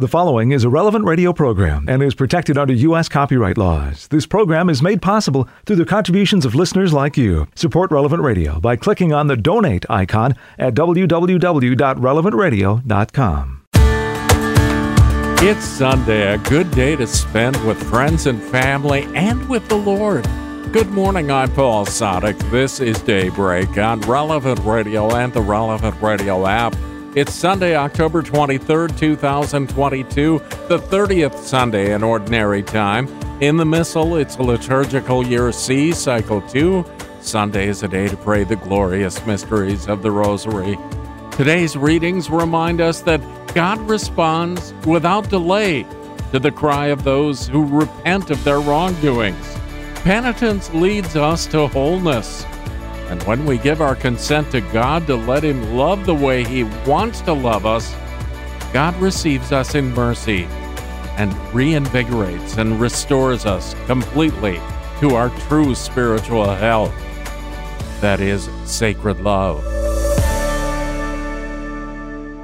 The following is a relevant radio program and is protected under U.S. copyright laws. This program is made possible through the contributions of listeners like you. Support Relevant Radio by clicking on the donate icon at www.relevantradio.com. It's Sunday, a good day to spend with friends and family and with the Lord. Good morning, I'm Paul Sadek. This is Daybreak on Relevant Radio and the Relevant Radio app. It's Sunday, October 23rd, 2022, the 30th Sunday in Ordinary Time. In the Missal, it's liturgical year C, cycle 2. Sunday is a day to pray the glorious mysteries of the Rosary. Today's readings remind us that God responds without delay to the cry of those who repent of their wrongdoings. Penitence leads us to wholeness. And when we give our consent to God to let Him love the way He wants to love us, God receives us in mercy and reinvigorates and restores us completely to our true spiritual health. That is sacred love.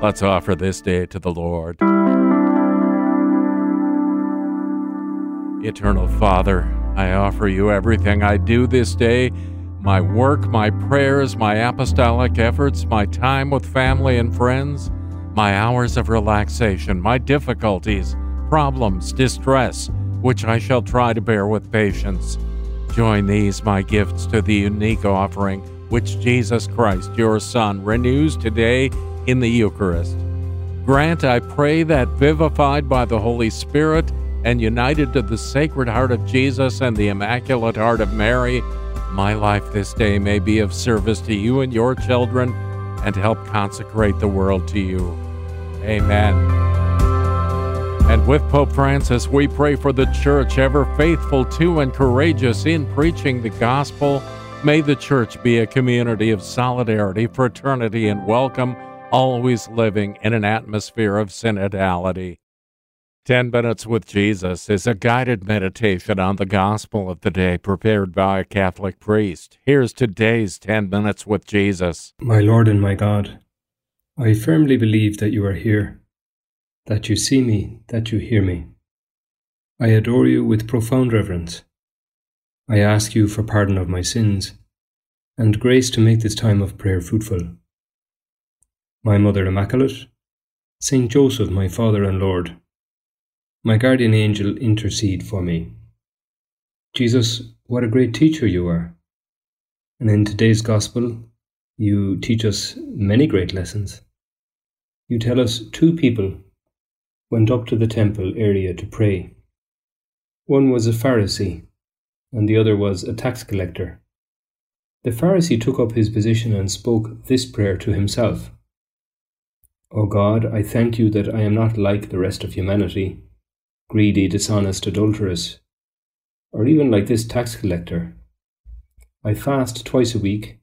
Let's offer this day to the Lord. Eternal Father, I offer you everything I do this day my work, my prayers, my apostolic efforts, my time with family and friends, my hours of relaxation, my difficulties, problems, distress, which I shall try to bear with patience. Join these, my gifts, to the unique offering which Jesus Christ, your Son, renews today in the Eucharist. Grant, I pray, that vivified by the Holy Spirit and united to the Sacred Heart of Jesus and the Immaculate Heart of Mary, my life this day may be of service to you and your children and help consecrate the world to you. Amen. And with Pope Francis, we pray for the Church, ever faithful to and courageous in preaching the gospel. May the Church be a community of solidarity, fraternity, and welcome, always living in an atmosphere of synodality. 10 Minutes with Jesus is a guided meditation on the gospel of the day prepared by a Catholic priest. Here's today's 10 Minutes with Jesus. My Lord and my God, I firmly believe that you are here, that you see me, that you hear me. I adore you with profound reverence. I ask you for pardon of my sins and grace to make this time of prayer fruitful. My Mother Immaculate, Saint Joseph, my Father and Lord, my guardian angel, intercede for me. Jesus, what a great teacher you are. And in today's gospel, you teach us many great lessons. You tell us two people went up to the temple area to pray. One was a Pharisee, and the other was a tax collector. The Pharisee took up his position and spoke this prayer to himself O God, I thank you that I am not like the rest of humanity greedy, dishonest, adulterous, or even like this tax collector. I fast twice a week,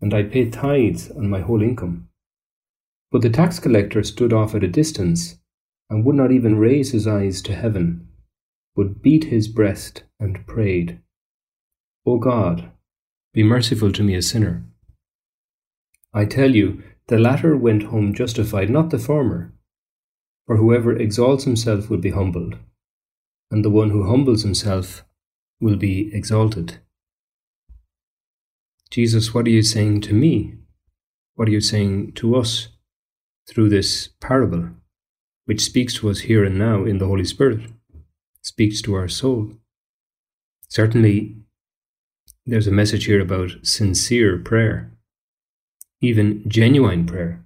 and I pay tithes on my whole income. But the tax collector stood off at a distance and would not even raise his eyes to heaven, but beat his breast and prayed, O God, be merciful to me, a sinner. I tell you, the latter went home justified, not the former. For whoever exalts himself will be humbled, and the one who humbles himself will be exalted. Jesus, what are you saying to me? What are you saying to us through this parable, which speaks to us here and now in the Holy Spirit, speaks to our soul? Certainly, there's a message here about sincere prayer, even genuine prayer.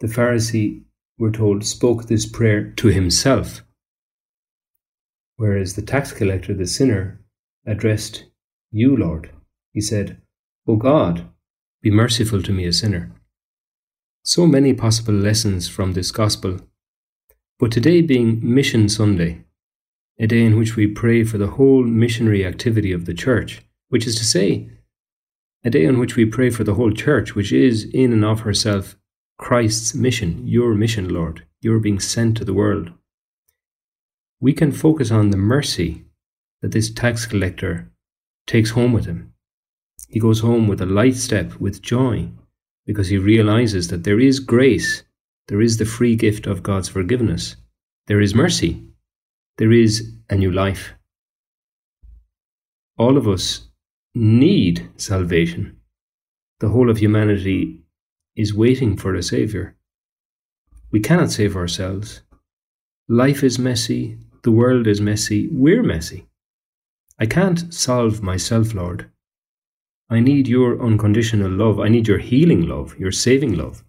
The Pharisee we're told, spoke this prayer to himself, whereas the tax collector, the sinner, addressed you, Lord. He said, O God, be merciful to me, a sinner. So many possible lessons from this gospel. But today being Mission Sunday, a day in which we pray for the whole missionary activity of the church, which is to say, a day on which we pray for the whole church, which is in and of herself Christ's mission, your mission, Lord. You're being sent to the world. We can focus on the mercy that this tax collector takes home with him. He goes home with a light step, with joy, because he realizes that there is grace, there is the free gift of God's forgiveness, there is mercy, there is a new life. All of us need salvation. The whole of humanity is waiting for a Saviour. We cannot save ourselves. Life is messy, the world is messy, we're messy. I can't solve myself, Lord. I need your unconditional love. I need your healing love, your saving love.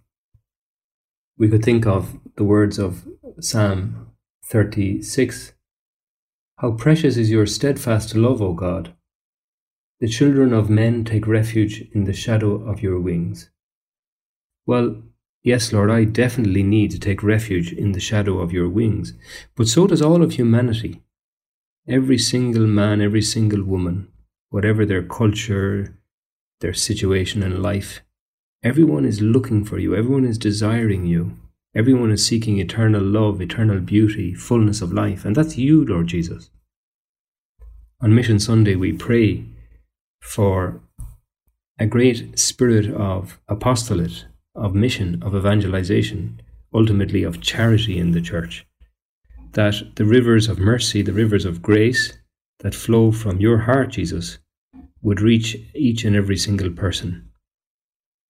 We could think of the words of Psalm 36 How precious is your steadfast love, O God! The children of men take refuge in the shadow of your wings. Well, yes, Lord, I definitely need to take refuge in the shadow of your wings, but so does all of humanity. Every single man, every single woman, whatever their culture, their situation in life, everyone is looking for you, everyone is desiring you, everyone is seeking eternal love, eternal beauty, fullness of life, and that's you, Lord Jesus. On Mission Sunday, we pray for a great spirit of apostolate, of mission, of evangelization, ultimately of charity in the church. That the rivers of mercy, the rivers of grace that flow from your heart, Jesus, would reach each and every single person.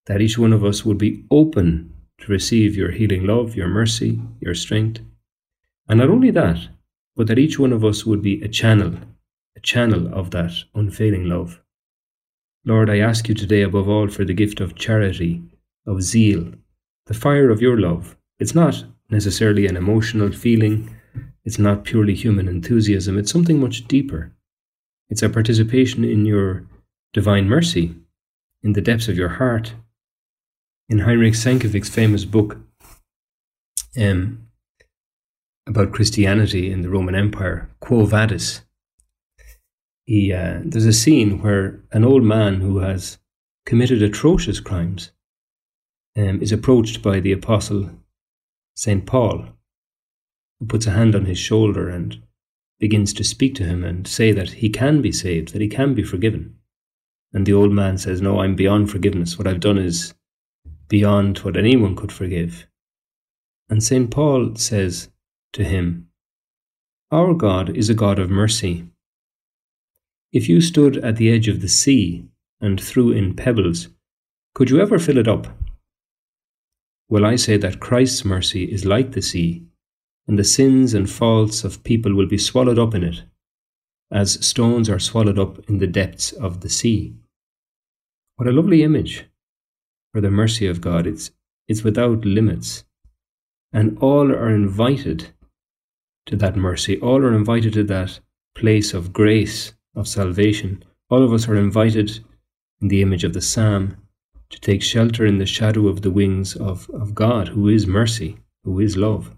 That each one of us would be open to receive your healing love, your mercy, your strength. And not only that, but that each one of us would be a channel, a channel of that unfailing love. Lord, I ask you today above all for the gift of charity, of zeal, the fire of your love. It's not necessarily an emotional feeling, it's not purely human enthusiasm, it's something much deeper. It's a participation in your divine mercy, in the depths of your heart. In Heinrich Sienkiewicz's famous book um, about Christianity in the Roman Empire, Quo Vadis, he, uh, there's a scene where an old man who has committed atrocious crimes um, is approached by the apostle St. Paul, who puts a hand on his shoulder and begins to speak to him and say that he can be saved, that he can be forgiven. And the old man says, No, I'm beyond forgiveness. What I've done is beyond what anyone could forgive. And St. Paul says to him, Our God is a God of mercy. If you stood at the edge of the sea and threw in pebbles, could you ever fill it up? Well, I say that Christ's mercy is like the sea and the sins and faults of people will be swallowed up in it, as stones are swallowed up in the depths of the sea. What a lovely image for the mercy of God. It's, it's without limits. And all are invited to that mercy. All are invited to that place of grace, of salvation. All of us are invited in the image of the Psalm to take shelter in the shadow of the wings of, of God, who is mercy, who is love.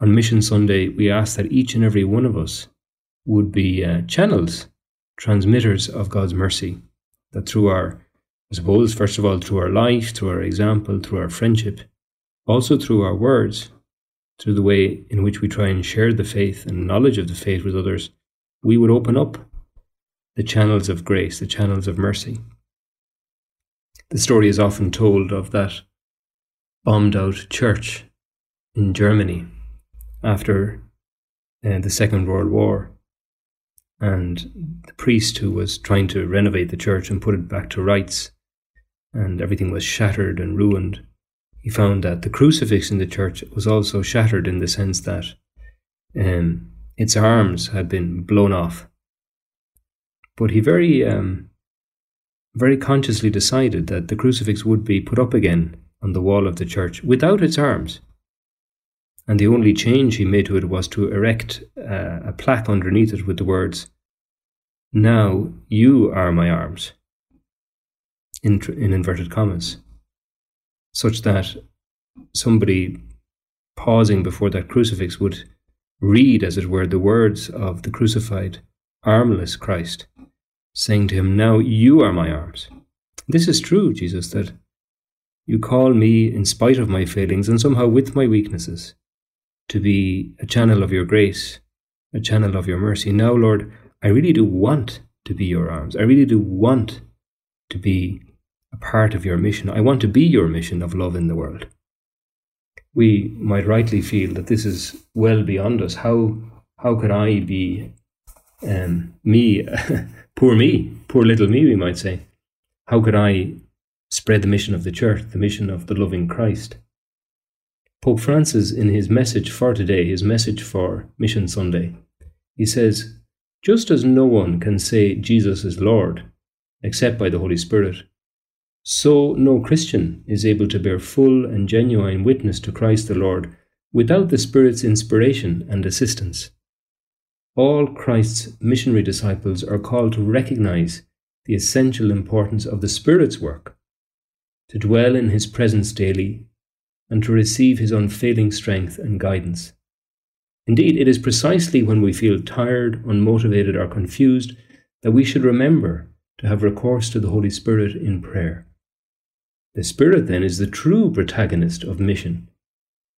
On Mission Sunday, we ask that each and every one of us would be uh, channels, transmitters of God's mercy. That through our, I suppose, first of all, through our life, through our example, through our friendship, also through our words, through the way in which we try and share the faith and knowledge of the faith with others, we would open up the channels of grace, the channels of mercy. The story is often told of that bombed out church in Germany after uh, the Second World War. And the priest who was trying to renovate the church and put it back to rights, and everything was shattered and ruined, he found that the crucifix in the church was also shattered in the sense that um, its arms had been blown off. But he very, um, very consciously decided that the crucifix would be put up again on the wall of the church without its arms. And the only change he made to it was to erect uh, a plaque underneath it with the words, Now you are my arms, in, in inverted commas, such that somebody pausing before that crucifix would read, as it were, the words of the crucified, armless Christ, saying to him, Now you are my arms. This is true, Jesus, that you call me in spite of my failings and somehow with my weaknesses to be a channel of your grace, a channel of your mercy. Now, Lord, I really do want to be your arms. I really do want to be a part of your mission. I want to be your mission of love in the world. we might rightly feel that this is well beyond us. How how could I be um, me, poor me, poor little me, we might say? How could I spread the mission of the church, the mission of the loving Christ? Pope Francis, in his message for today, his message for Mission Sunday, he says, Just as no one can say Jesus is Lord except by the Holy Spirit, so no Christian is able to bear full and genuine witness to Christ the Lord without the Spirit's inspiration and assistance. All Christ's missionary disciples are called to recognize the essential importance of the Spirit's work, to dwell in His presence daily, and to receive His unfailing strength and guidance. Indeed, it is precisely when we feel tired, unmotivated, or confused that we should remember to have recourse to the Holy Spirit in prayer. The Spirit, then, is the true protagonist of mission.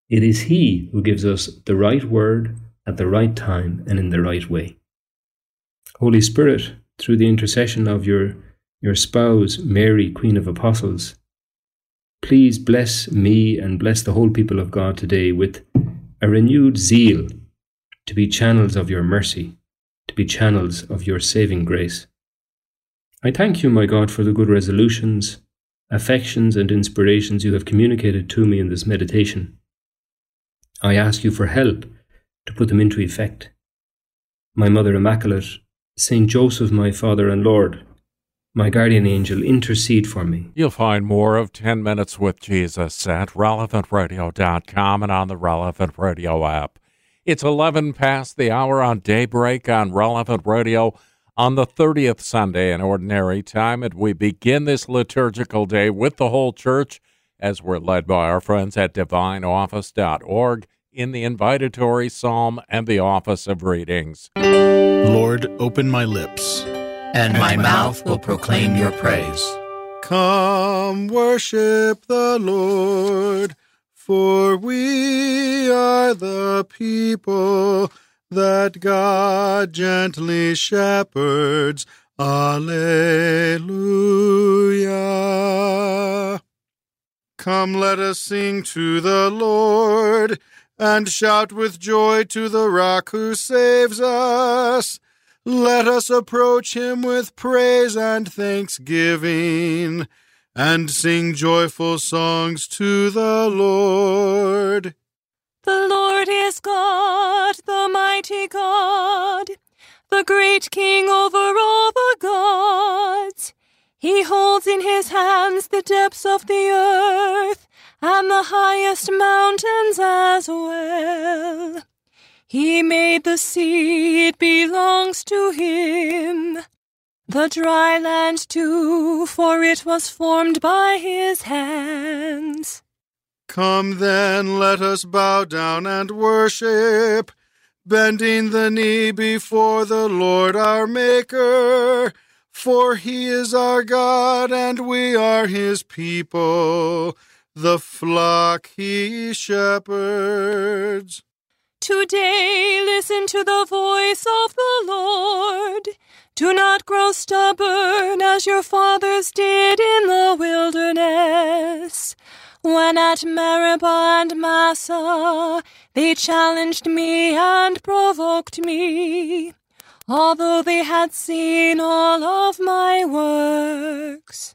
It is He who gives us the right word at the right time and in the right way. Holy Spirit, through the intercession of your, your spouse, Mary, Queen of Apostles, please bless me and bless the whole people of God today with a renewed zeal to be channels of your mercy, to be channels of your saving grace. I thank you, my God, for the good resolutions affections, and inspirations you have communicated to me in this meditation. I ask you for help to put them into effect. My Mother Immaculate, Saint Joseph, my Father and Lord, my guardian angel, intercede for me. You'll find more of 10 Minutes with Jesus at relevantradio.com and on the Relevant Radio app. It's 11 past the hour on daybreak on Relevant Radio on the 30th Sunday in Ordinary Time, and we begin this liturgical day with the whole church as we're led by our friends at divineoffice.org in the invitatory psalm and the office of readings. Lord, open my lips, and my mouth will proclaim your praise. Come worship the Lord, for we are the people that God gently shepherds. Alleluia. Come, let us sing to the Lord, and shout with joy to the rock who saves us. Let us approach him with praise and thanksgiving, and sing joyful songs to the Lord. The Lord is God, the mighty God, the great King over all the gods. He holds in his hands the depths of the earth and the highest mountains as well. He made the sea, it belongs to him. The dry land too, for it was formed by his hands. Come then, let us bow down and worship, bending the knee before the Lord our Maker. For he is our God, and we are his people, the flock he shepherds. Today listen to the voice of the Lord. Do not grow stubborn as your fathers did in the wilderness when at Meribah and Massah they challenged me and provoked me, although they had seen all of my works.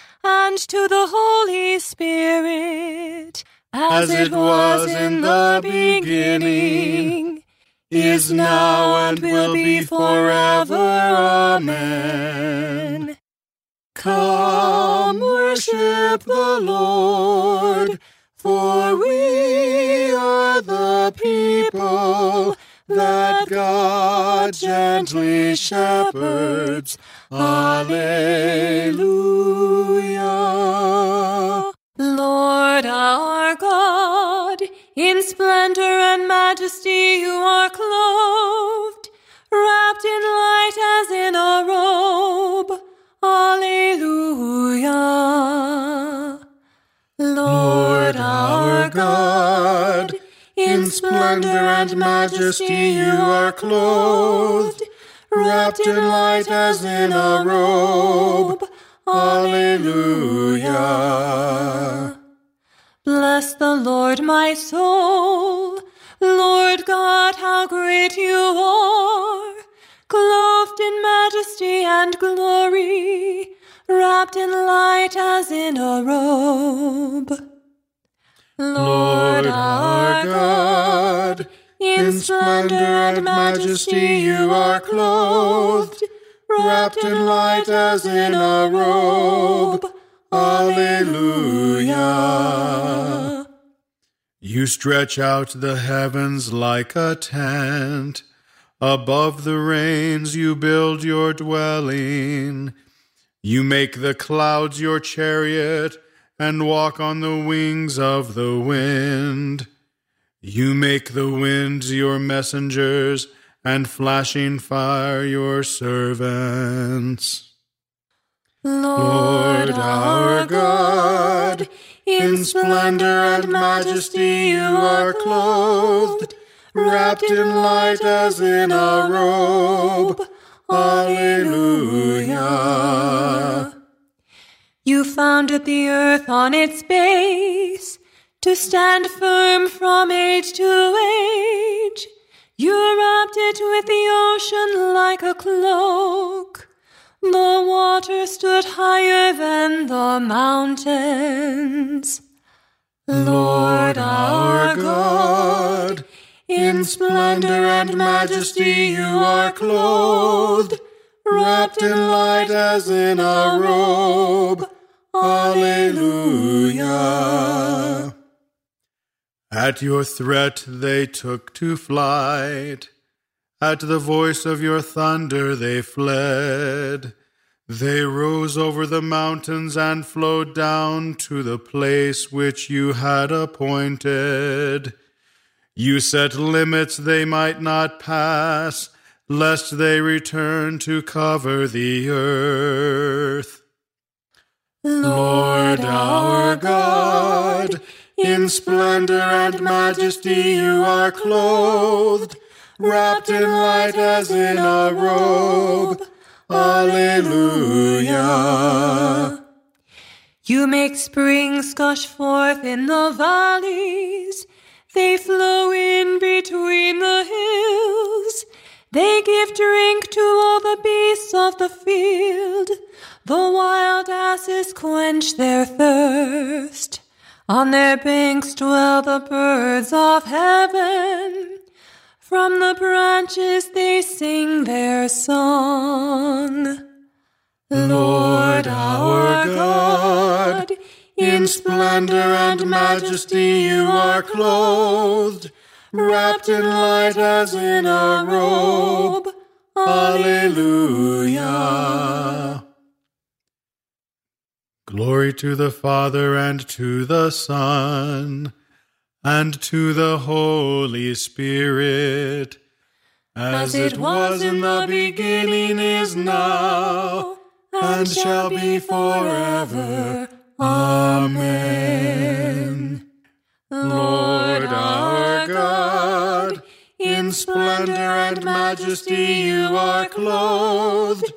and to the Holy Spirit, as, as it was in the beginning, is now, and will be forever. Amen. Come worship the Lord, for we are the people that God gently shepherds. Alleluia. Lord our God, in splendor and majesty you are clothed, and majesty you are clothed, wrapped in light as in a robe. Alleluia. Bless the Lord, my soul. Lord God, how great you are, clothed in majesty and glory, wrapped in light as in a robe. Lord our God, in splendor and majesty you are clothed, wrapped in light as in a robe. Alleluia. You stretch out the heavens like a tent. Above the rains you build your dwelling. You make the clouds your chariot and walk on the wings of the wind. You make the winds your messengers and flashing fire your servants. Lord our God, in splendor and majesty you are clothed, wrapped in light as in a robe. Alleluia. You founded the earth on its base to stand firm from age to age. You wrapped it with the ocean like a cloak. The water stood higher than the mountains. Lord our God, in splendor and majesty you are clothed, wrapped in light as in a robe. Alleluia. At your threat they took to flight. At the voice of your thunder they fled. They rose over the mountains and flowed down to the place which you had appointed. You set limits they might not pass, lest they return to cover the earth. Lord our God, in splendor and majesty you are clothed, wrapped in light as in a robe. Alleluia. You make springs gush forth in the valleys. They flow in between the hills. They give drink to all the beasts of the field. The wild asses quench their thirst. On their banks dwell the birds of heaven. From the branches they sing their song. Lord our God, in splendor and majesty you are clothed, wrapped in light as in a robe. Alleluia. Glory to the Father and to the Son and to the Holy Spirit, As it was in the beginning, is now, and shall be forever. Amen. Lord our God, in splendor and majesty you are clothed,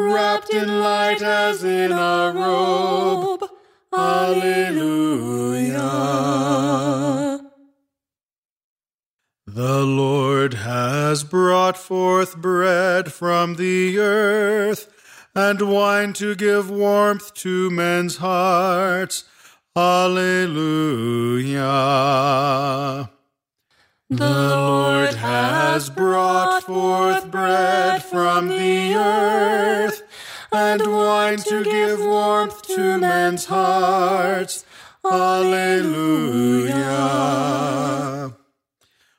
wrapped in light as in a robe. Alleluia. The Lord has brought forth bread from the earth, and wine to give warmth to men's hearts. Alleluia. The Lord has brought forth bread from the earth, and wine to give warmth to men's hearts. Alleluia.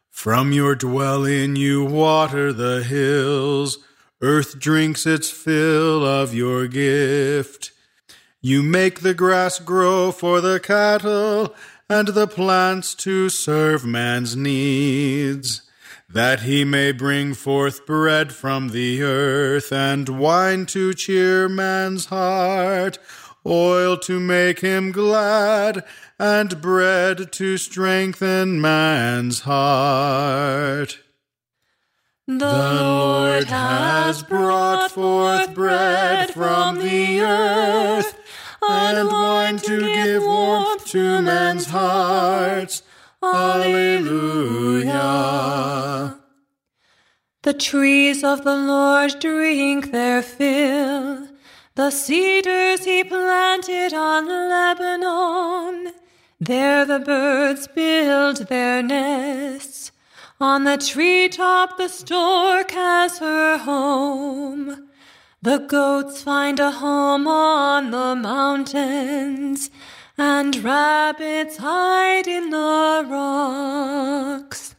From your dwelling you water the hills, earth drinks its fill of your gift. You make the grass grow for the cattle and the plants to serve man's needs, that he may bring forth bread from the earth, and wine to cheer man's heart, oil to make him glad, and bread to strengthen man's heart. The Lord has brought forth bread from the earth, and wine to give warmth to men's hearts. Alleluia. The trees of the Lord drink their fill, the cedars he planted on Lebanon. There the birds build their nests. On the treetop the stork has her home. The goats find a home on the mountains, and rabbits hide in the rocks.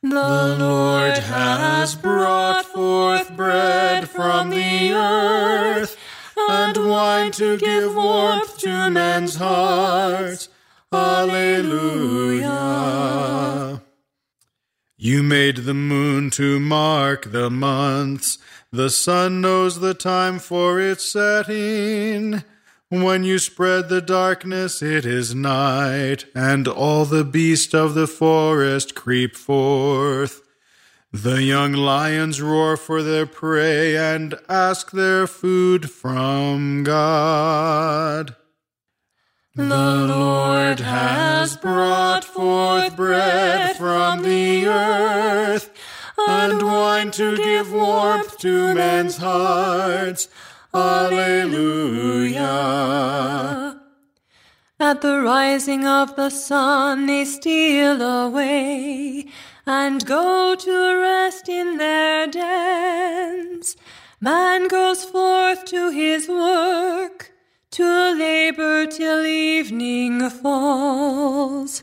The Lord has brought forth bread from the earth, and wine to give warmth to men's hearts. Alleluia. You made the moon to mark the months. The sun knows the time for its setting. When you spread the darkness, it is night, and all the beasts of the forest creep forth. The young lions roar for their prey and ask their food from God. The Lord has brought forth bread from the earth, and wine to give warmth to men's hearts. Alleluia. At the rising of the sun they steal away and go to rest in their dens. Man goes forth to his work to labor till evening falls.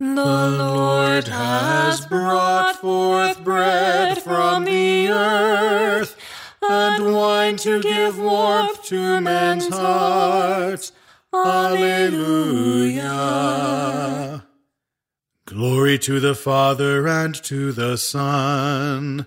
The Lord has brought forth bread from the earth, and wine to give warmth to men's hearts. Alleluia. Glory to the Father and to the Son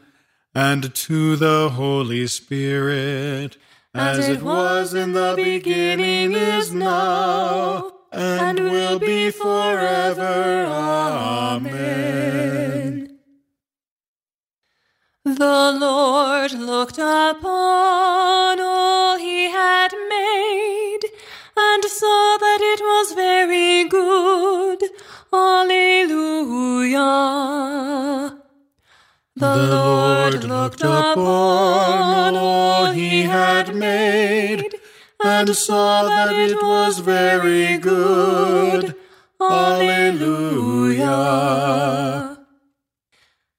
and to the Holy Spirit as it was in the beginning, is now, and will be forever. Amen. The Lord looked upon all he had made, and saw that it was very good. Alleluia. The Lord looked upon all he had made, and saw that it was very good. Alleluia.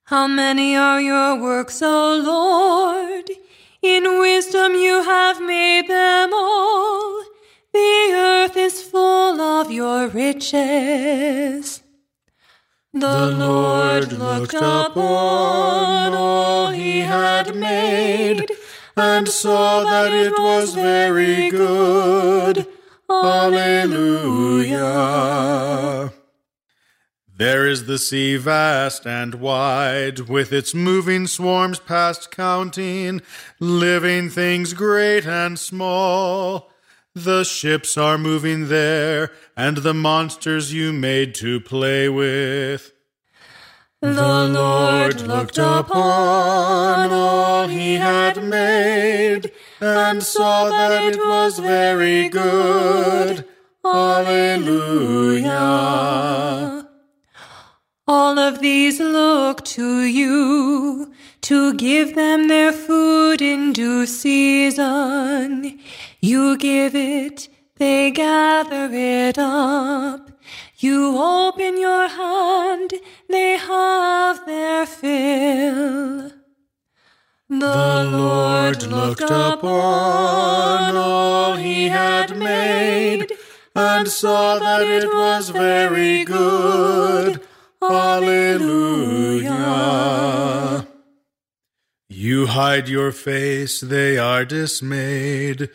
How many are your works, O Lord? In wisdom you have made them all. The earth is full of your riches. The Lord looked upon all he had made, and saw that it was very good. Alleluia. There is the sea vast and wide, with its moving swarms past counting, living things great and small. The ships are moving there, and the monsters you made to play with. The Lord looked upon all he had made, and saw that it was very good. Alleluia. All of these look to you to give them their food in due season. You give it, they gather it up. You open your hand, they have their fill. The Lord looked upon all he had made, and saw that it was very good. Alleluia. You hide your face, they are dismayed.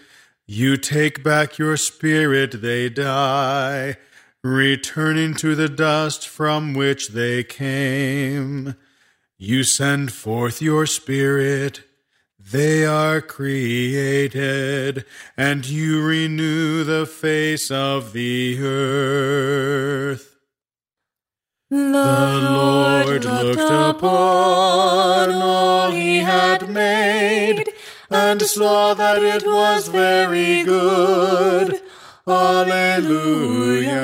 You take back your spirit, they die. Returning to the dust from which they came. You send forth your Spirit, they are created, and you renew the face of the earth. The Lord looked upon all he had made, and saw that it was very good. Alleluia.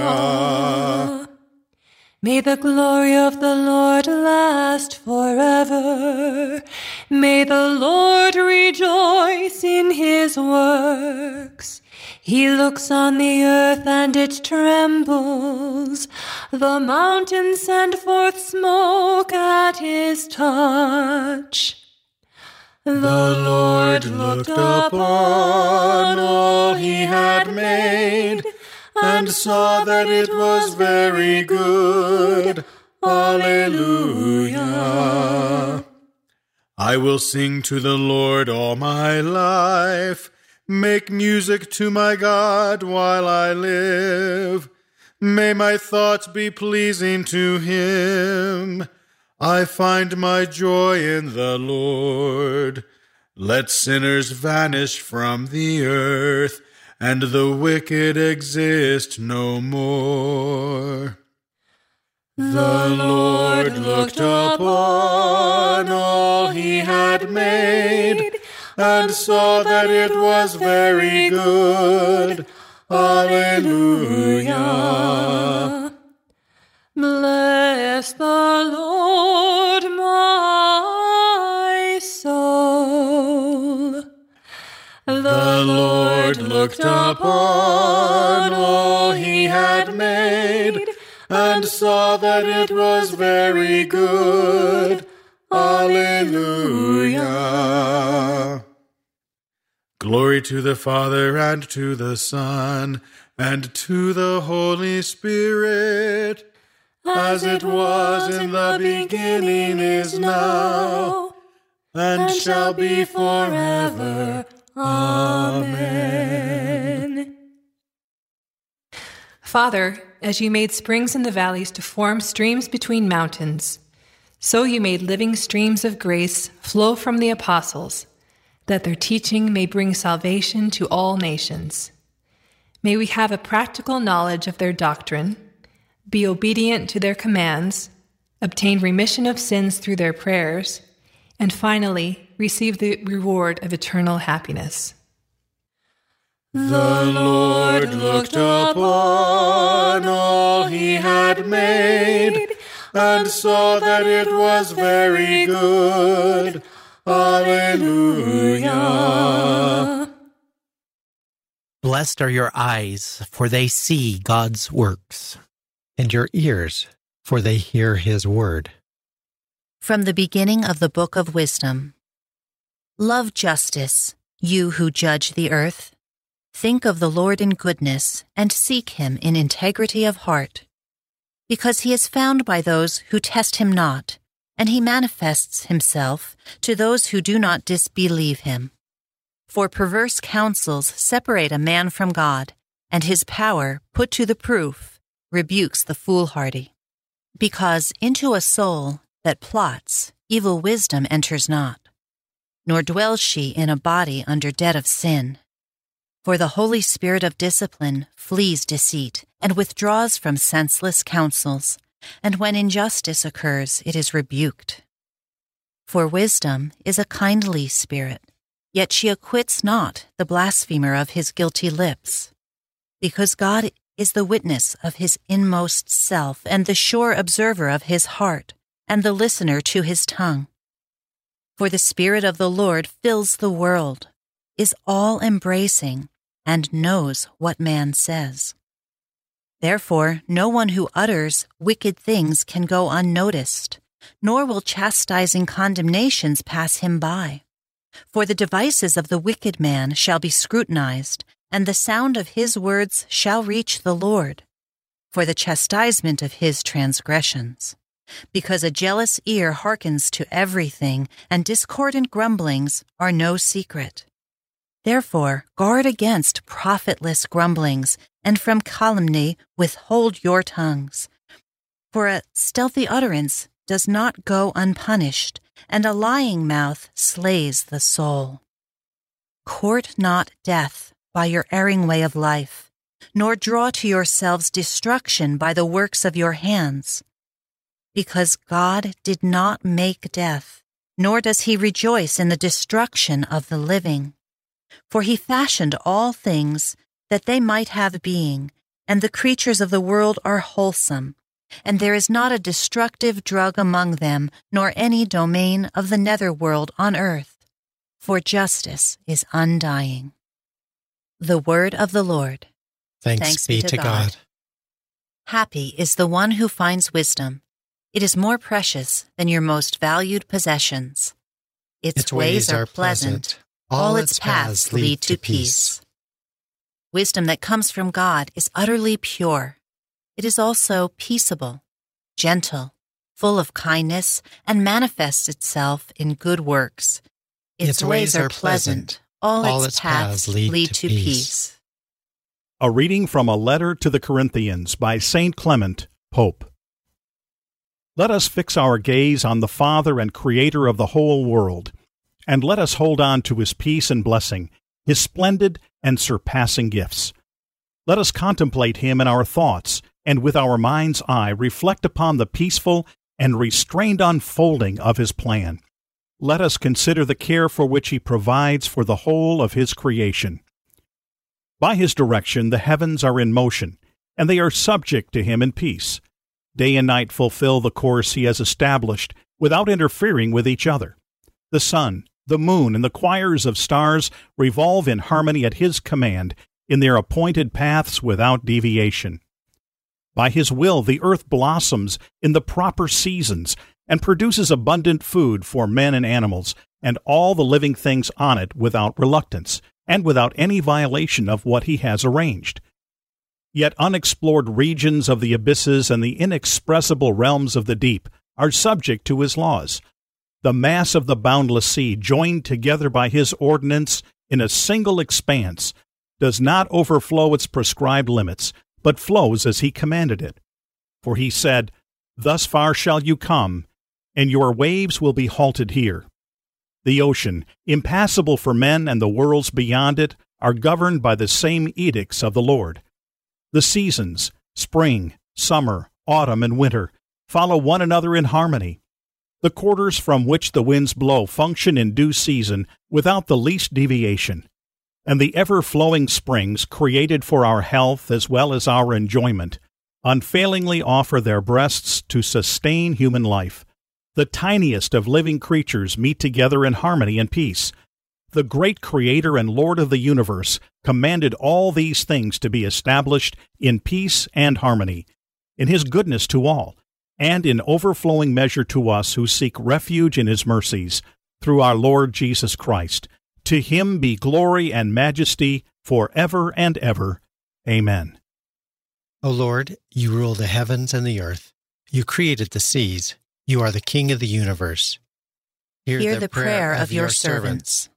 May the glory of the Lord last forever. May the Lord rejoice in his works. He looks on the earth and it trembles. The mountains send forth smoke at his touch. The Lord looked upon all he had made and saw that it was very good. Alleluia. I will sing to the Lord all my life, make music to my God while I live. May my thoughts be pleasing to him. I find my joy in the Lord. Let sinners vanish from the earth, and the wicked exist no more. The Lord looked upon all he had made, and saw that it was very good. Alleluia. Bless the Lord, my soul. The Lord looked upon all he had made, and saw that it was very good. Alleluia. Glory to the Father and to the Son and to the Holy Spirit, as it was in the beginning, is now, and shall be forever. Amen. Father, as you made springs in the valleys to form streams between mountains, so you made living streams of grace flow from the apostles, that their teaching may bring salvation to all nations. May we have a practical knowledge of their doctrine, be obedient to their commands, obtain remission of sins through their prayers, and finally receive the reward of eternal happiness. The Lord looked upon all he had made, and saw that it was very good. Alleluia. Blessed are your eyes, for they see God's works, and your ears, for they hear his word. From the beginning of the book of wisdom Love justice, you who judge the earth. Think of the Lord in goodness, and seek him in integrity of heart. Because he is found by those who test him not, and he manifests himself to those who do not disbelieve him. For perverse counsels separate a man from God, and his power, put to the proof, rebukes the foolhardy. Because into a soul that plots, evil wisdom enters not, nor dwells she in a body under debt of sin. For the Holy Spirit of discipline flees deceit and withdraws from senseless counsels, and when injustice occurs, it is rebuked. For wisdom is a kindly spirit, yet she acquits not the blasphemer of his guilty lips. Because God is the witness of his inmost self, and the sure observer of his heart, and the listener to his tongue. For the Spirit of the Lord fills the world, is all embracing, and knows what man says. Therefore, no one who utters wicked things can go unnoticed, nor will chastising condemnations pass him by. For the devices of the wicked man shall be scrutinized, and the sound of his words shall reach the Lord, for the chastisement of his transgressions. Because a jealous ear hearkens to everything, and discordant grumblings are no secret. Therefore, guard against profitless grumblings, and from calumny withhold your tongues. For a stealthy utterance does not go unpunished, and a lying mouth slays the soul. Court not death by your erring way of life, nor draw to yourselves destruction by the works of your hands. Because God did not make death, nor does he rejoice in the destruction of the living. For he fashioned all things that they might have being, and the creatures of the world are wholesome, and there is not a destructive drug among them, nor any domain of the nether world on earth, for justice is undying. The word of the Lord. Thanks, Thanks be, be, to God. God. Happy is the one who finds wisdom. It is more precious than your most valued possessions. Its, its ways, ways, are pleasant. All its paths lead to peace. Wisdom that comes from God is utterly pure. It is also peaceable, gentle, full of kindness, and manifests itself in good works. Its, its ways, ways, are pleasant. All, All its, paths, paths lead, lead, to, to peace. peace. A reading from a letter to the Corinthians by St. Clement, Pope. Let us fix our gaze on the Father and Creator of the whole world, and let us hold on to His peace and blessing, His splendid and surpassing gifts. Let us contemplate Him in our thoughts, and with our mind's eye reflect upon the peaceful and restrained unfolding of His plan. Let us consider the care for which He provides for the whole of His creation. By His direction, the heavens are in motion, and they are subject to Him in peace. Day and night fulfill the course He has established without interfering with each other. The sun, the moon, and the choirs of stars revolve in harmony at His command in their appointed paths without deviation. By His will, the earth blossoms in the proper seasons and produces abundant food for men and animals, and all the living things on it without reluctance, and without any violation of what He has arranged. Yet unexplored regions of the abysses and the inexpressible realms of the deep are subject to His laws the mass of the boundless sea, joined together by his ordinance in a single expanse, does not overflow its prescribed limits, but flows as he commanded it. For he said, Thus far shall you come, and your waves will be halted here. The ocean, impassable for men and the worlds beyond it, are governed by the same edicts of the Lord. The seasons, spring, summer, autumn, and winter, follow one another in harmony. The quarters from which the winds blow function in due season without the least deviation. And the ever flowing springs, created for our health as well as our enjoyment, unfailingly offer their breasts to sustain human life. The tiniest of living creatures meet together in harmony and peace. The great Creator and Lord of the universe commanded all these things to be established in peace and harmony, in His goodness to all and in overflowing measure to us who seek refuge in his mercies, through our Lord Jesus Christ. To him be glory and majesty for ever and ever. Amen. O Lord, you rule the heavens and the earth. You created the seas. You are the King of the universe. Hear, Hear the, the, prayer, prayer of, of your servants. servants.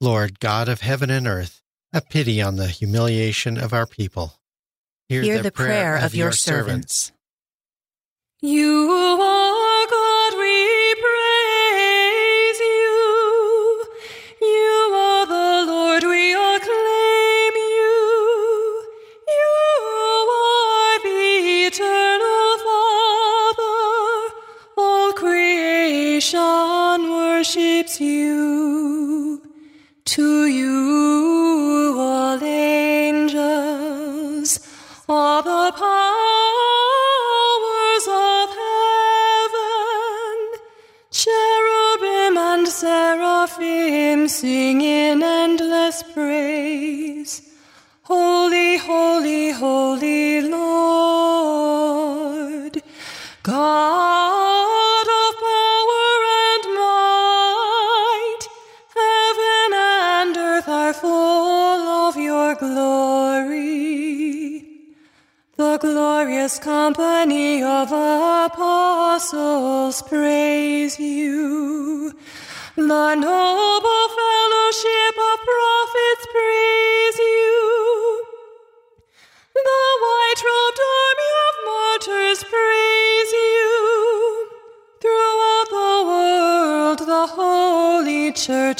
Lord, God of heaven and earth, have pity on the humiliation of our people. Hear, Hear the, the, prayer, prayer of, of your servants. servants. You are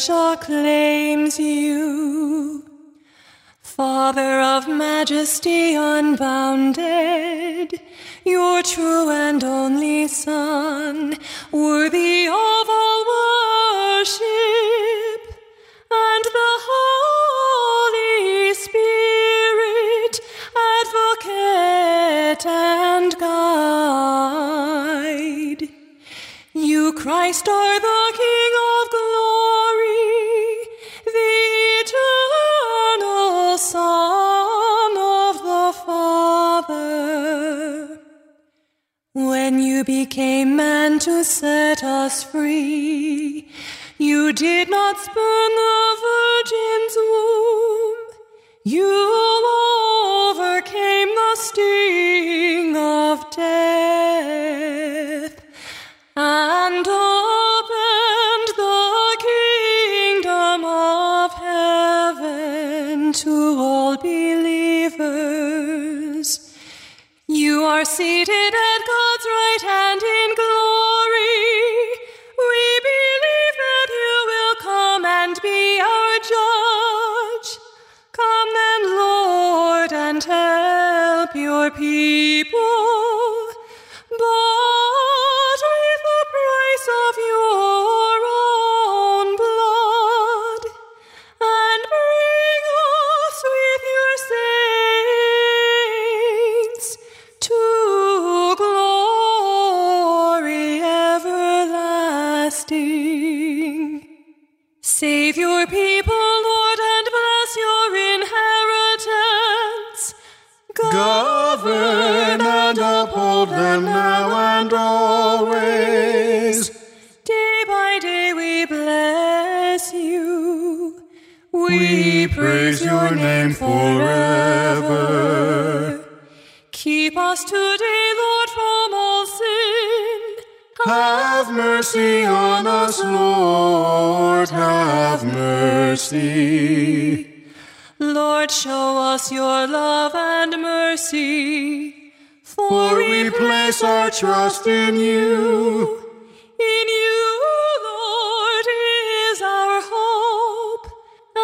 Church acclaims you. Father of majesty unbounded, your true and only Son, When you became man to set us free, you did not spurn the Virgin's womb. You overcame the sting of death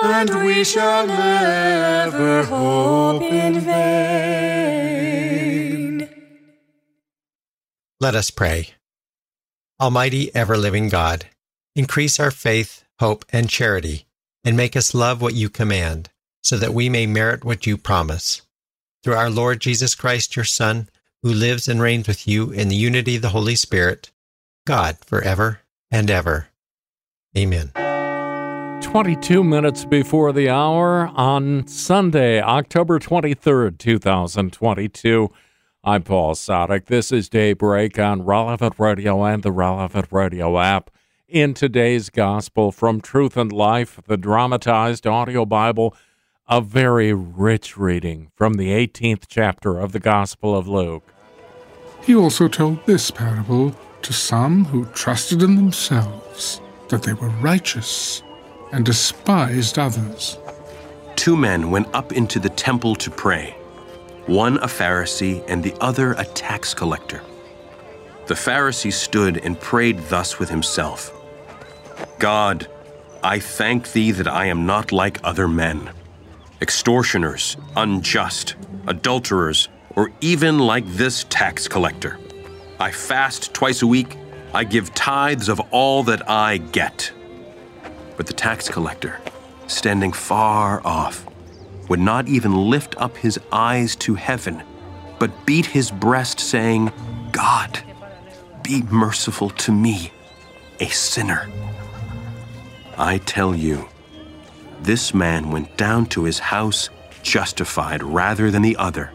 And we shall never hope in vain. Let us pray. Almighty, ever living God, increase our faith, hope, and charity, and make us love what you command, so that we may merit what you promise. Through our Lord Jesus Christ, your Son, who lives and reigns with you in the unity of the Holy Spirit, God, forever and ever. Amen. 22 minutes before the hour on Sunday, October 23rd, 2022. I'm Paul Sadek. This is Daybreak on Relevant Radio and the Relevant Radio app. In today's Gospel from Truth and Life, the dramatized audio Bible, a very rich reading from the 18th chapter of the Gospel of Luke. He also told this parable to some who trusted in themselves that they were righteous and despised others. Two men went up into the temple to pray, one a Pharisee and the other a tax collector. The Pharisee stood and prayed thus with himself God, I thank thee that I am not like other men, extortioners, unjust, adulterers, or even like this tax collector. I fast twice a week, I give tithes of all that I get. But the tax collector, standing far off, would not even lift up his eyes to heaven, but beat his breast, saying, God, be merciful to me, a sinner. I tell you, this man went down to his house justified rather than the other.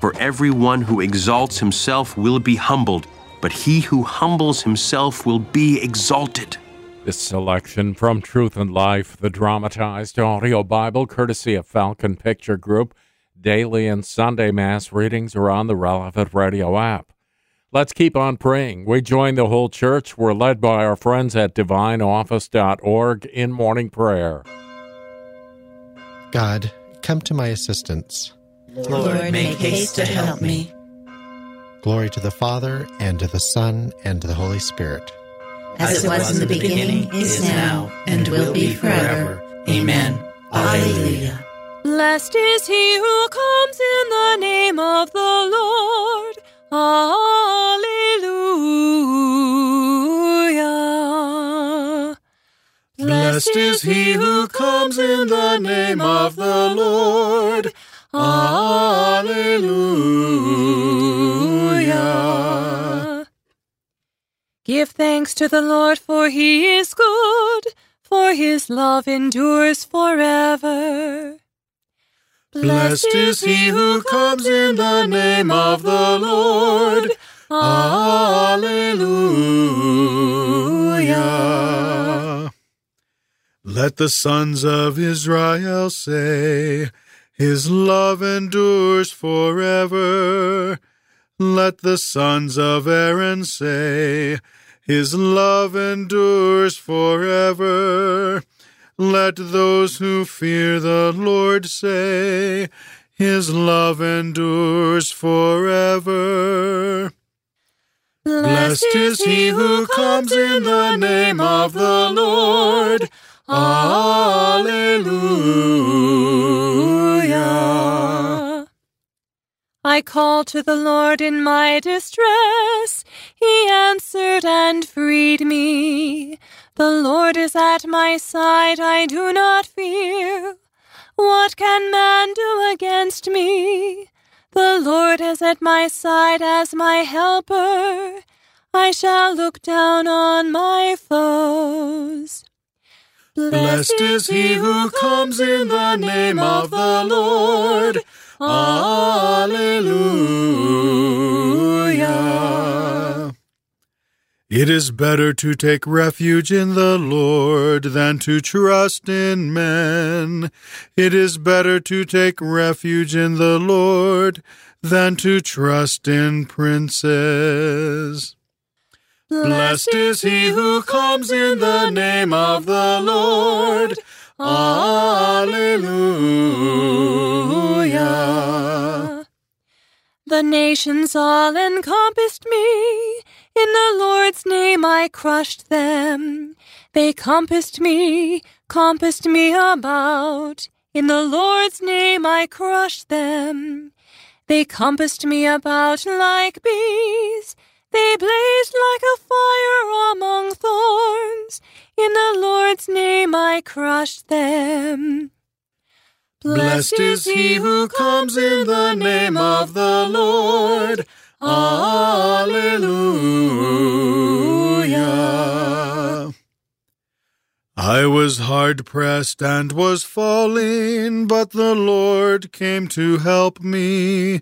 For everyone who exalts himself will be humbled, but he who humbles himself will be exalted. This selection from Truth and Life, the dramatized audio Bible, courtesy of Falcon Picture Group. Daily and Sunday Mass readings are on the relevant radio app. Let's keep on praying. We join the whole church. We're led by our friends at divineoffice.org in morning prayer. God, come to my assistance. Lord, make haste to help me. Glory to the Father, and to the Son, and to the Holy Spirit. As it was in the beginning, is now, and will be forever. Amen. Alleluia. Blessed is he who comes in the name of the Lord. Alleluia. Blessed is he who comes in the name of the Lord. Alleluia. Give thanks to the Lord, for he is good, for his love endures forever. Blessed is he who comes in the name of the Lord. Alleluia. Let the sons of Israel say, His love endures forever. Let the sons of Aaron say, His love endures forever. Let those who fear the Lord say, His love endures forever. Blessed is he who comes in the name of the Lord. I called to the Lord in my distress. He answered and freed me. The Lord is at my side, I do not fear. What can man do against me? The Lord is at my side as my helper. I shall look down on my foes. Blessed is he who comes in the name of the Lord. Alleluia. It is better to take refuge in the Lord than to trust in men. It is better to take refuge in the Lord than to trust in princes. Blessed is he who comes in the name of the Lord. Alleluia. The nations all encompassed me. In the Lord's name I crushed them. They compassed me, compassed me about. In the Lord's name I crushed them. They compassed me about like bees. They blazed like a fire among thorns. In the Lord's name I crushed them. Blessed is he who comes in the name of the Lord. Alleluia. I was hard pressed and was falling, but the Lord came to help me.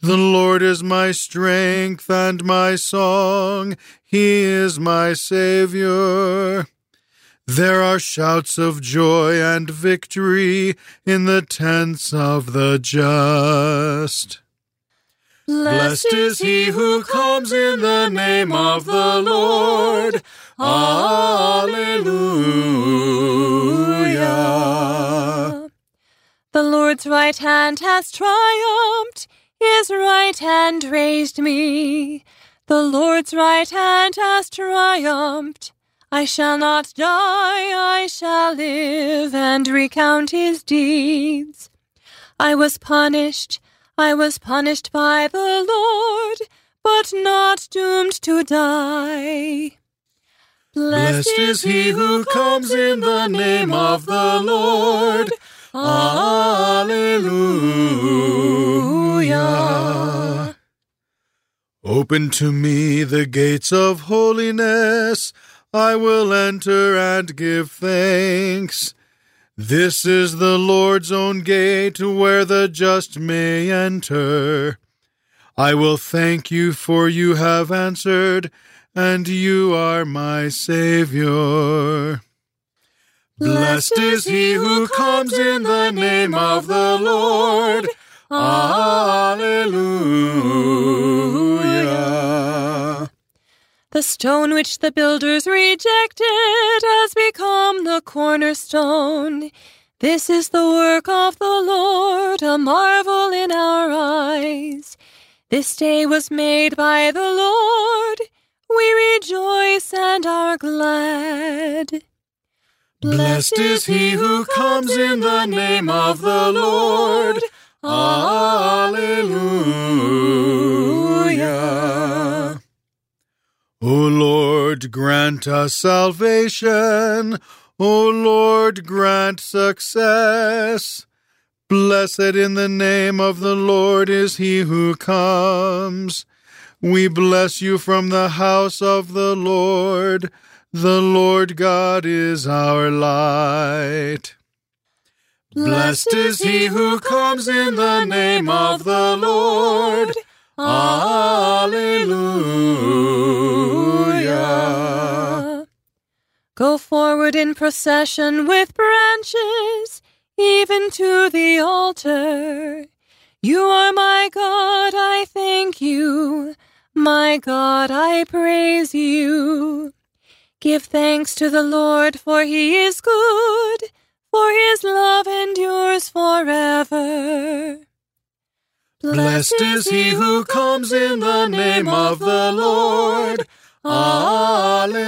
The Lord is my strength and my song. He is my Savior. There are shouts of joy and victory in the tents of the just. Blessed is he who comes in the name of the Lord. Alleluia. The Lord's right hand has triumphed. His right hand raised me. The Lord's right hand has triumphed. I shall not die, I shall live and recount his deeds. I was punished, I was punished by the Lord, but not doomed to die. Blessed is he who comes in the name of the Lord. Alleluia. Open to me the gates of holiness. I will enter and give thanks. This is the Lord's own gate where the just may enter. I will thank you for you have answered, and you are my Savior. Blessed is he who comes in the name of the Lord. Alleluia. The stone which the builders rejected has become the cornerstone. This is the work of the Lord, a marvel in our eyes. This day was made by the Lord. We rejoice and are glad. Blessed is he who comes in the name of the Lord. Alleluia. O Lord, grant us salvation. O Lord, grant success. Blessed in the name of the Lord is he who comes. We bless you from the house of the Lord. The Lord God is our light. Blessed is he who comes in the name of the Lord. Alleluia. Go forward in procession with branches, even to the altar. You are my God, I thank you. My God, I praise you. Give thanks to the Lord, for he is good, for his love endures forever. Blessed is he who comes in the name of the Lord. Alleluia.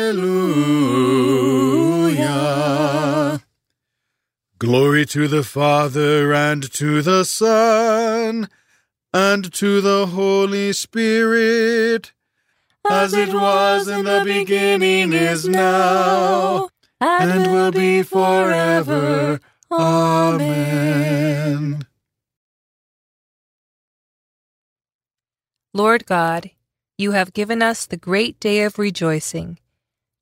Glory to the Father and to the Son and to the Holy Spirit as it was in the beginning, is now, and will be forever. Amen. Lord God, you have given us the great day of rejoicing.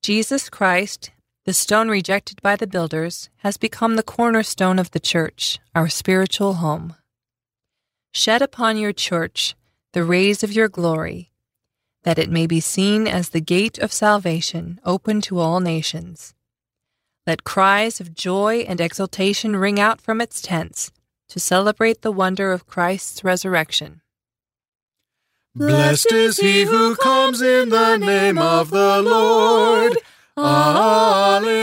Jesus Christ, the stone rejected by the builders, has become the cornerstone of the church, our spiritual home. Shed upon your church the rays of your glory that it may be seen as the gate of salvation open to all nations. Let cries of joy and exultation ring out from its tents to celebrate the wonder of Christ's resurrection. Blessed is he who comes in the name of the Lord. Alleluia.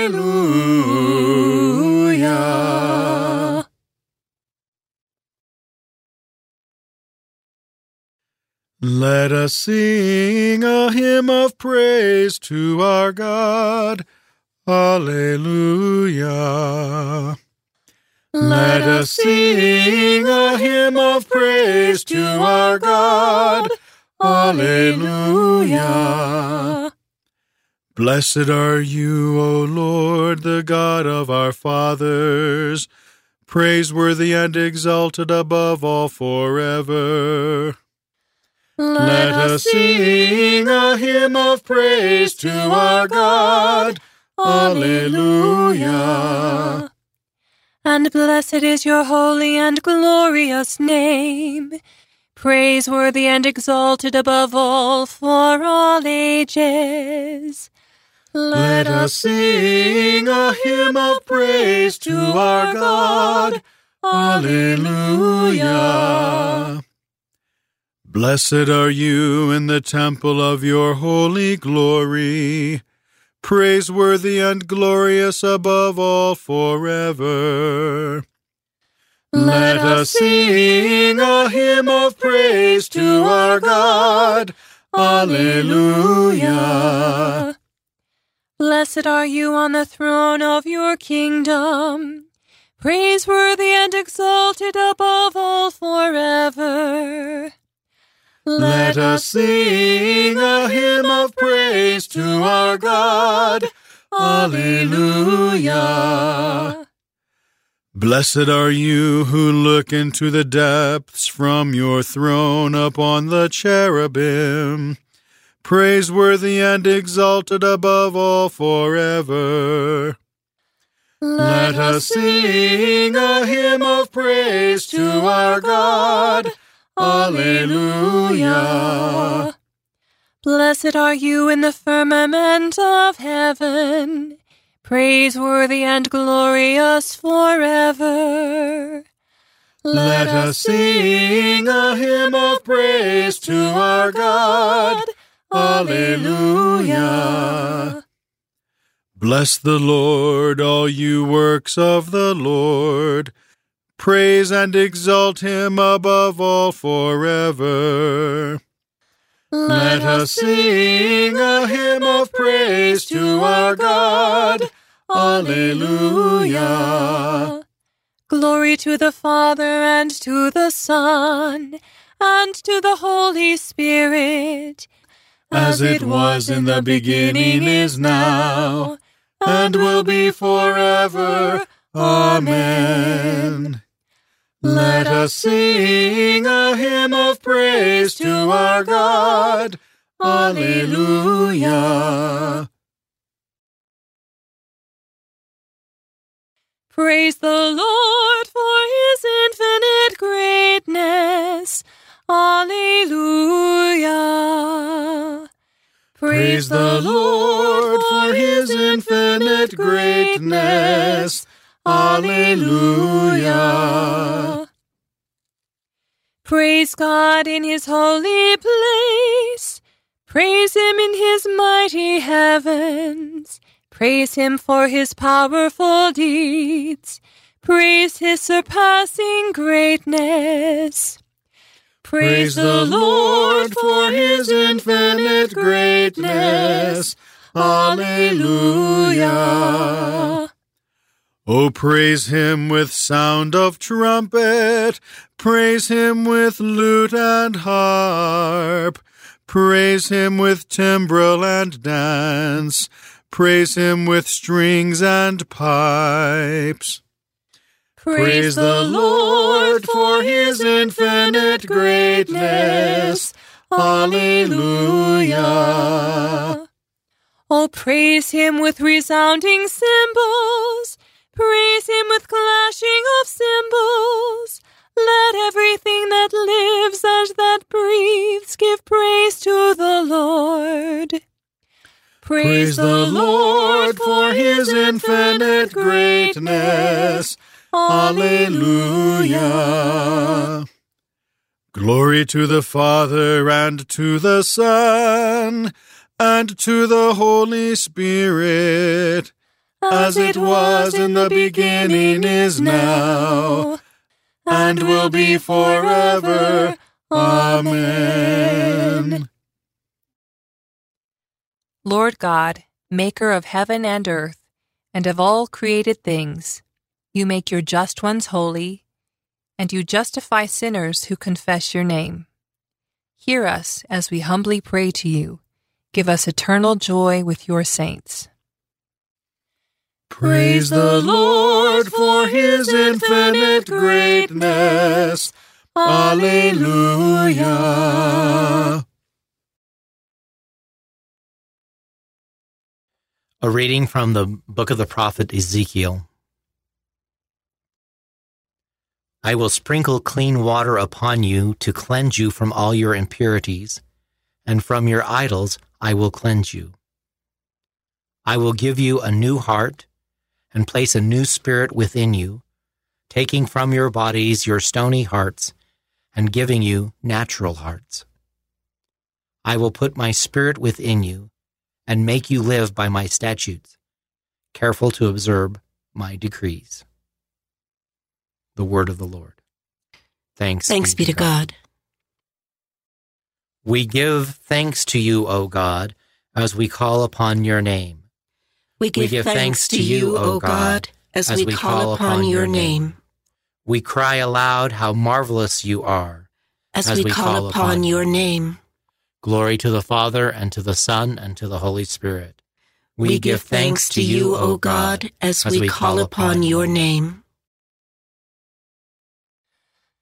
Let us sing a hymn of praise to our God. Alleluia. Let us sing a hymn of praise to our God. Alleluia. Blessed are you, O Lord, the God of our fathers, praiseworthy and exalted above all forever. Let us sing a hymn of praise to our God. Alleluia. And blessed is your holy and glorious name, praiseworthy and exalted above all for all ages. Let us sing a hymn of praise to our God. Alleluia. Blessed are you in the temple of your holy glory, praiseworthy and glorious above all forever. Let us sing a hymn of praise to our God. Alleluia. Blessed are you on the throne of your kingdom, praiseworthy and exalted above all forever. Let us sing a hymn of praise to our God. Alleluia. Blessed are you who look into the depths from your throne upon the cherubim, praiseworthy and exalted above all forever. Let us sing a hymn of praise to our God. Alleluia. Blessed are you in the firmament of heaven, praiseworthy and glorious forever. Let us sing a hymn of praise to our God. Alleluia. Bless the Lord, all you works of the Lord. Praise and exalt him above all forever. Let us sing a hymn of praise to our God. Alleluia. Glory to the Father and to the Son and to the Holy Spirit, as it was in the beginning is now, and will be forever. Amen. Let us sing a hymn of praise to our God. Alleluia. Praise the Lord for his infinite greatness. Alleluia. Praise the Lord for his infinite greatness. Alleluia. Praise God in his holy place. Praise him in his mighty heavens. Praise him for his powerful deeds. Praise his surpassing greatness. Praise the Lord for his infinite greatness. Alleluia. Oh, praise him with sound of trumpet. Praise him with lute and harp. Praise him with timbrel and dance. Praise him with strings and pipes. Praise the Lord for his infinite greatness. Alleluia. Oh, praise him with resounding cymbals. Praise him with clashing of cymbals. Let everything that lives and that breathes give praise to the Lord. Praise, praise the Lord for his infinite greatness. Alleluia. Glory to the Father and to the Son and to the Holy Spirit, as it was in the beginning, is now, and will be forever. Amen. Lord God, maker of heaven and earth, and of all created things, you make your just ones holy, and you justify sinners who confess your name. Hear us as we humbly pray to you. Give us eternal joy with your saints. Praise the Lord for his infinite greatness. Alleluia. A reading from the book of the prophet Ezekiel. I will sprinkle clean water upon you to cleanse you from all your impurities, and from your idols I will cleanse you. I will give you a new heart and place a new spirit within you, taking from your bodies your stony hearts and giving you natural hearts. I will put my spirit within you and make you live by my statutes, careful to observe my decrees the word of the Lord. Thanks, thanks be, to God. God. We give thanks to you, O God, as we call upon your name. We give, we give thanks, thanks, to you, O God, as, as we, call, call upon, upon your name. name. We cry aloud how marvelous you are, as, as we, we, call, call upon, upon your name. Glory to the Father, and to the Son, and to the Holy Spirit. We, we give thanks to you, O God, as, as we call upon your name.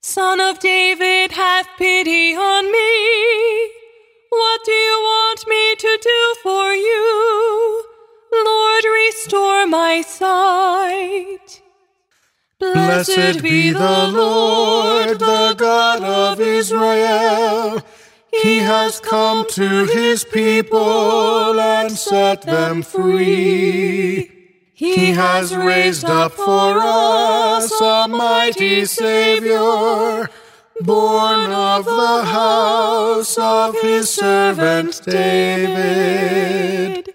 Son of David, have pity on me. What do you want me to do for you? Lord, restore my sight. Blessed, be the Lord, the God of Israel. He has come to his people and set them free. He has raised up for us a mighty Savior, born of the house of his servant David.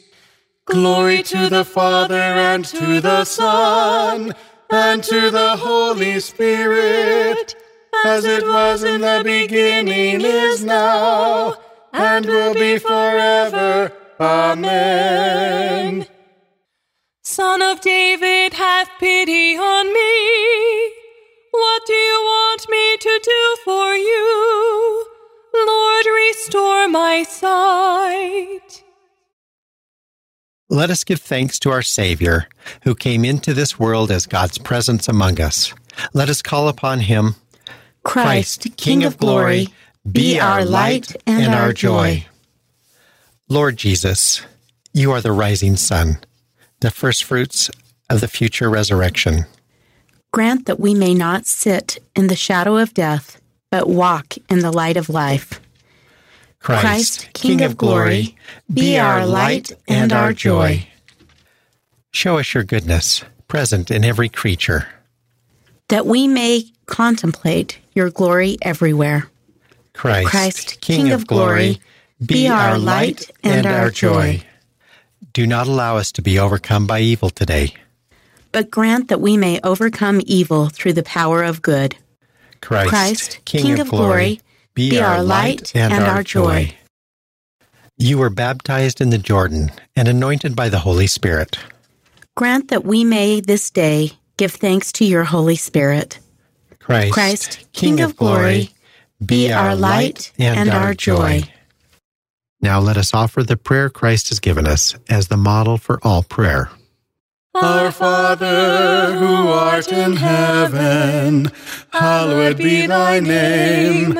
Glory to the Father and to the Son and to the Holy Spirit, as it was in the beginning, is now and will be forever. Amen. Son of David, have pity on me. What do you want me to do for you? Lord, restore my sight. Let us give thanks to our Savior, who came into this world as God's presence among us. Let us call upon him, Christ, Christ King of glory be our light and our joy. Lord Jesus, you are the rising sun, the first fruits of the future resurrection. Grant that we may not sit in the shadow of death, but walk in the light of life. Christ, Christ King of glory, be our light and our joy. Show us your goodness, present in every creature. That we may contemplate your glory everywhere. Christ, Christ King, King of glory, be our light and our joy. Do not allow us to be overcome by evil today, but grant that we may overcome evil through the power of good. Christ, Christ King, King of glory, be our light and our joy. You were baptized in the Jordan and anointed by the Holy Spirit. Grant that we may this day give thanks to your Holy Spirit. Christ, Christ King, King of glory, be our light and our joy. Now let us offer the prayer Christ has given us as the model for all prayer. Our Father, who art in heaven, hallowed be thy name.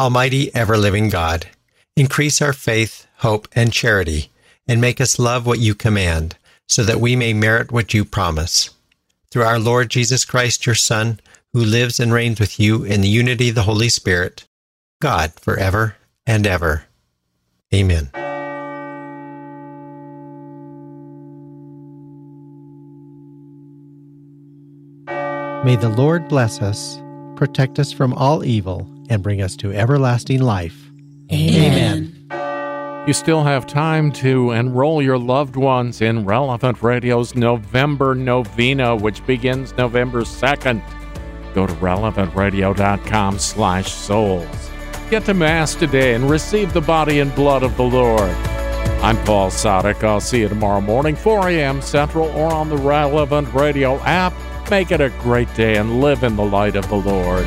Almighty ever living God, increase our faith, hope, and charity, and make us love what you command, so that we may merit what you promise. Through our Lord Jesus Christ, your Son, who lives and reigns with you in the unity of the Holy Spirit, God, forever and ever. Amen. May the Lord bless us, protect us from all evil, and bring us to everlasting life. Amen. Amen. You still have time to enroll your loved ones in Relevant Radio's November Novena, which begins November 2nd go to relevantradio.com slash souls. Get to Mass today and receive the body and blood of the Lord. I'm Paul Sadek. I'll see you tomorrow morning, 4 a.m. Central, or on the Relevant Radio app. Make it a great day and live in the light of the Lord.